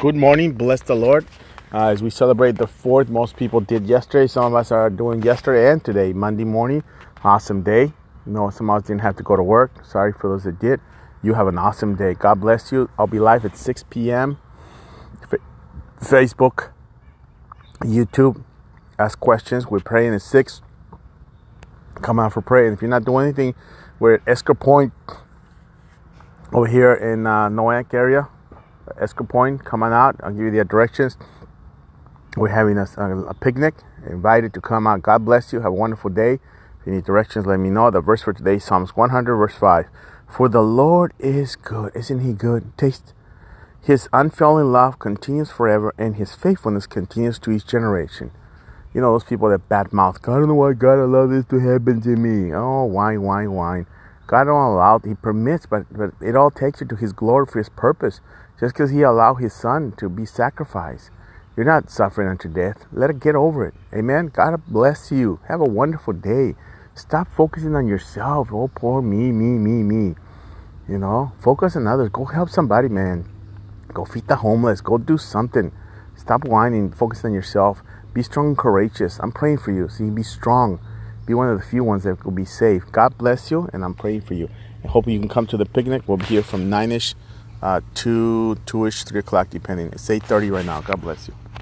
Good morning. Bless the Lord. Uh, as we celebrate the fourth, most people did yesterday. Some of us are doing yesterday and today, Monday morning. Awesome day. You know, some of us didn't have to go to work. Sorry for those that did. You have an awesome day. God bless you. I'll be live at 6 p.m. F- Facebook, YouTube. Ask questions. We're praying at 6. Come out for prayer. And if you're not doing anything, we're at Esker Point over here in uh, Noank area. Esker Point, come on out. I'll give you the directions. We're having a, a, picnic. Invited to come out. God bless you. Have a wonderful day. If you need directions, let me know. The verse for today, Psalms 100, verse 5. For the Lord is good. Isn't he good? Taste. His unfailing love continues forever, and his faithfulness continues to each generation. You know, those people that bad mouth, God, I don't know why God allowed this to happen to me. Oh, why, why, whine. God don't allow. He permits, but, but it all takes you to his glory for his purpose. Just because he allowed his son to be sacrificed. You're not suffering unto death. Let it get over it. Amen. God bless you. Have a wonderful day. Stop focusing on yourself. Oh, poor me, me, me, me. You know, focus on others. Go help somebody, man. Go feed the homeless. Go do something. Stop whining. Focus on yourself. Be strong and courageous. I'm praying for you. See, be strong. Be one of the few ones that will be safe. God bless you, and I'm praying for you. I hope you can come to the picnic. We'll be here from 9 ish uh, 2 2 ish, 3 o'clock, depending. It's 8.30 right now. God bless you.